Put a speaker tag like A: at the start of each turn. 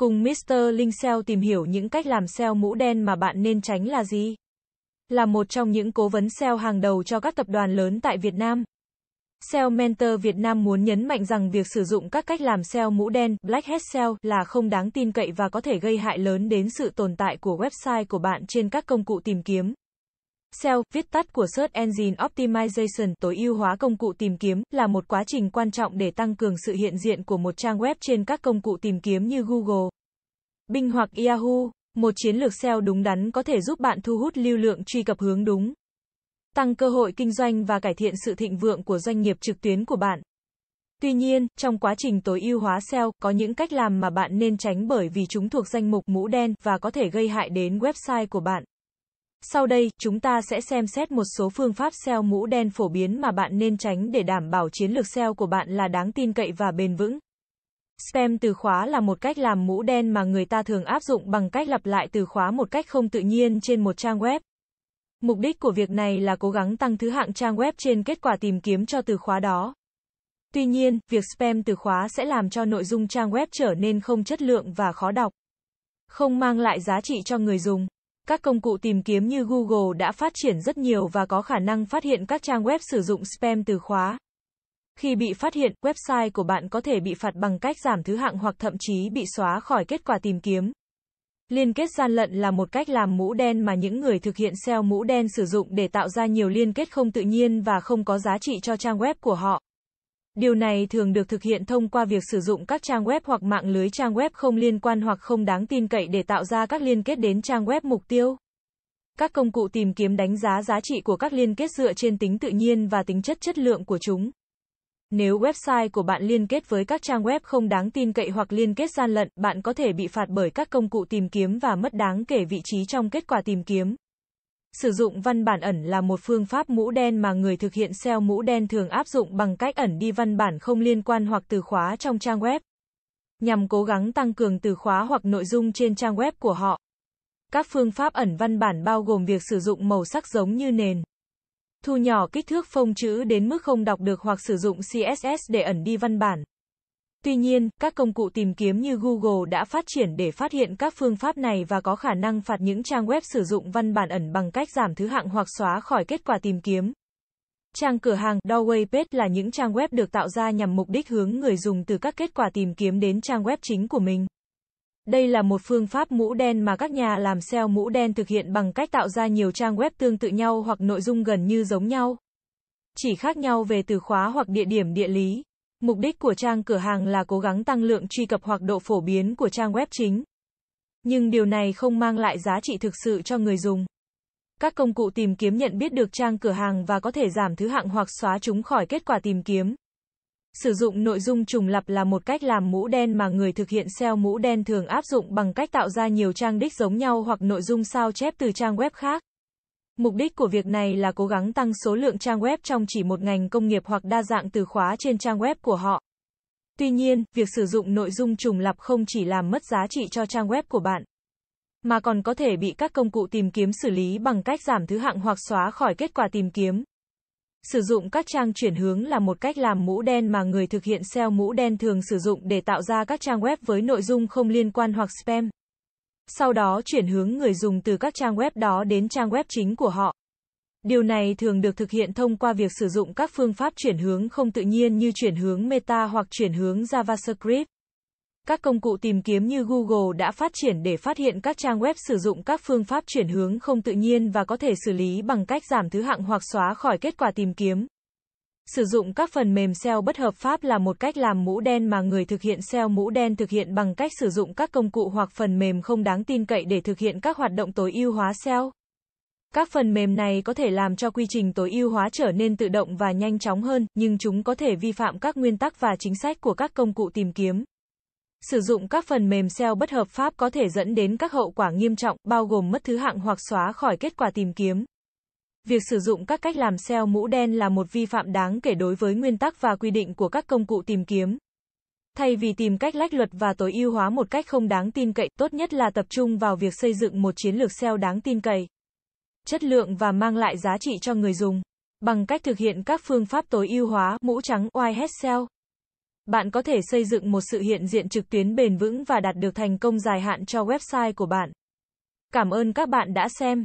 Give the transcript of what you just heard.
A: Cùng Mr. Linh SEO tìm hiểu những cách làm SEO mũ đen mà bạn nên tránh là gì. Là một trong những cố vấn SEO hàng đầu cho các tập đoàn lớn tại Việt Nam. SEO Mentor Việt Nam muốn nhấn mạnh rằng việc sử dụng các cách làm SEO mũ đen, Black Hat SEO là không đáng tin cậy và có thể gây hại lớn đến sự tồn tại của website của bạn trên các công cụ tìm kiếm. SEO, viết tắt của Search Engine Optimization, tối ưu hóa công cụ tìm kiếm, là một quá trình quan trọng để tăng cường sự hiện diện của một trang web trên các công cụ tìm kiếm như Google, Bing hoặc Yahoo. Một chiến lược SEO đúng đắn có thể giúp bạn thu hút lưu lượng truy cập hướng đúng, tăng cơ hội kinh doanh và cải thiện sự thịnh vượng của doanh nghiệp trực tuyến của bạn. Tuy nhiên, trong quá trình tối ưu hóa SEO, có những cách làm mà bạn nên tránh bởi vì chúng thuộc danh mục mũ đen và có thể gây hại đến website của bạn. Sau đây, chúng ta sẽ xem xét một số phương pháp SEO mũ đen phổ biến mà bạn nên tránh để đảm bảo chiến lược SEO của bạn là đáng tin cậy và bền vững. Spam từ khóa là một cách làm mũ đen mà người ta thường áp dụng bằng cách lặp lại từ khóa một cách không tự nhiên trên một trang web. Mục đích của việc này là cố gắng tăng thứ hạng trang web trên kết quả tìm kiếm cho từ khóa đó. Tuy nhiên, việc spam từ khóa sẽ làm cho nội dung trang web trở nên không chất lượng và khó đọc. Không mang lại giá trị cho người dùng. Các công cụ tìm kiếm như Google đã phát triển rất nhiều và có khả năng phát hiện các trang web sử dụng spam từ khóa. Khi bị phát hiện, website của bạn có thể bị phạt bằng cách giảm thứ hạng hoặc thậm chí bị xóa khỏi kết quả tìm kiếm. Liên kết gian lận là một cách làm mũ đen mà những người thực hiện SEO mũ đen sử dụng để tạo ra nhiều liên kết không tự nhiên và không có giá trị cho trang web của họ. Điều này thường được thực hiện thông qua việc sử dụng các trang web hoặc mạng lưới trang web không liên quan hoặc không đáng tin cậy để tạo ra các liên kết đến trang web mục tiêu. Các công cụ tìm kiếm đánh giá giá trị của các liên kết dựa trên tính tự nhiên và tính chất chất lượng của chúng. Nếu website của bạn liên kết với các trang web không đáng tin cậy hoặc liên kết gian lận, bạn có thể bị phạt bởi các công cụ tìm kiếm và mất đáng kể vị trí trong kết quả tìm kiếm. Sử dụng văn bản ẩn là một phương pháp mũ đen mà người thực hiện SEO mũ đen thường áp dụng bằng cách ẩn đi văn bản không liên quan hoặc từ khóa trong trang web. Nhằm cố gắng tăng cường từ khóa hoặc nội dung trên trang web của họ. Các phương pháp ẩn văn bản bao gồm việc sử dụng màu sắc giống như nền. Thu nhỏ kích thước phông chữ đến mức không đọc được hoặc sử dụng CSS để ẩn đi văn bản. Tuy nhiên, các công cụ tìm kiếm như Google đã phát triển để phát hiện các phương pháp này và có khả năng phạt những trang web sử dụng văn bản ẩn bằng cách giảm thứ hạng hoặc xóa khỏi kết quả tìm kiếm. Trang cửa hàng Doorway Page là những trang web được tạo ra nhằm mục đích hướng người dùng từ các kết quả tìm kiếm đến trang web chính của mình. Đây là một phương pháp mũ đen mà các nhà làm SEO mũ đen thực hiện bằng cách tạo ra nhiều trang web tương tự nhau hoặc nội dung gần như giống nhau. Chỉ khác nhau về từ khóa hoặc địa điểm địa lý. Mục đích của trang cửa hàng là cố gắng tăng lượng truy cập hoặc độ phổ biến của trang web chính. Nhưng điều này không mang lại giá trị thực sự cho người dùng. Các công cụ tìm kiếm nhận biết được trang cửa hàng và có thể giảm thứ hạng hoặc xóa chúng khỏi kết quả tìm kiếm. Sử dụng nội dung trùng lặp là một cách làm mũ đen mà người thực hiện SEO mũ đen thường áp dụng bằng cách tạo ra nhiều trang đích giống nhau hoặc nội dung sao chép từ trang web khác. Mục đích của việc này là cố gắng tăng số lượng trang web trong chỉ một ngành công nghiệp hoặc đa dạng từ khóa trên trang web của họ. Tuy nhiên, việc sử dụng nội dung trùng lặp không chỉ làm mất giá trị cho trang web của bạn, mà còn có thể bị các công cụ tìm kiếm xử lý bằng cách giảm thứ hạng hoặc xóa khỏi kết quả tìm kiếm. Sử dụng các trang chuyển hướng là một cách làm mũ đen mà người thực hiện SEO mũ đen thường sử dụng để tạo ra các trang web với nội dung không liên quan hoặc spam. Sau đó chuyển hướng người dùng từ các trang web đó đến trang web chính của họ. Điều này thường được thực hiện thông qua việc sử dụng các phương pháp chuyển hướng không tự nhiên như chuyển hướng meta hoặc chuyển hướng JavaScript. Các công cụ tìm kiếm như Google đã phát triển để phát hiện các trang web sử dụng các phương pháp chuyển hướng không tự nhiên và có thể xử lý bằng cách giảm thứ hạng hoặc xóa khỏi kết quả tìm kiếm. Sử dụng các phần mềm SEO bất hợp pháp là một cách làm mũ đen mà người thực hiện SEO mũ đen thực hiện bằng cách sử dụng các công cụ hoặc phần mềm không đáng tin cậy để thực hiện các hoạt động tối ưu hóa SEO. Các phần mềm này có thể làm cho quy trình tối ưu hóa trở nên tự động và nhanh chóng hơn, nhưng chúng có thể vi phạm các nguyên tắc và chính sách của các công cụ tìm kiếm. Sử dụng các phần mềm SEO bất hợp pháp có thể dẫn đến các hậu quả nghiêm trọng, bao gồm mất thứ hạng hoặc xóa khỏi kết quả tìm kiếm. Việc sử dụng các cách làm SEO mũ đen là một vi phạm đáng kể đối với nguyên tắc và quy định của các công cụ tìm kiếm. Thay vì tìm cách lách luật và tối ưu hóa một cách không đáng tin cậy, tốt nhất là tập trung vào việc xây dựng một chiến lược SEO đáng tin cậy, chất lượng và mang lại giá trị cho người dùng bằng cách thực hiện các phương pháp tối ưu hóa mũ trắng whitehead SEO. bạn có thể xây dựng một sự hiện diện trực tuyến bền vững và đạt được thành công dài hạn cho website của bạn. Cảm ơn các bạn đã xem.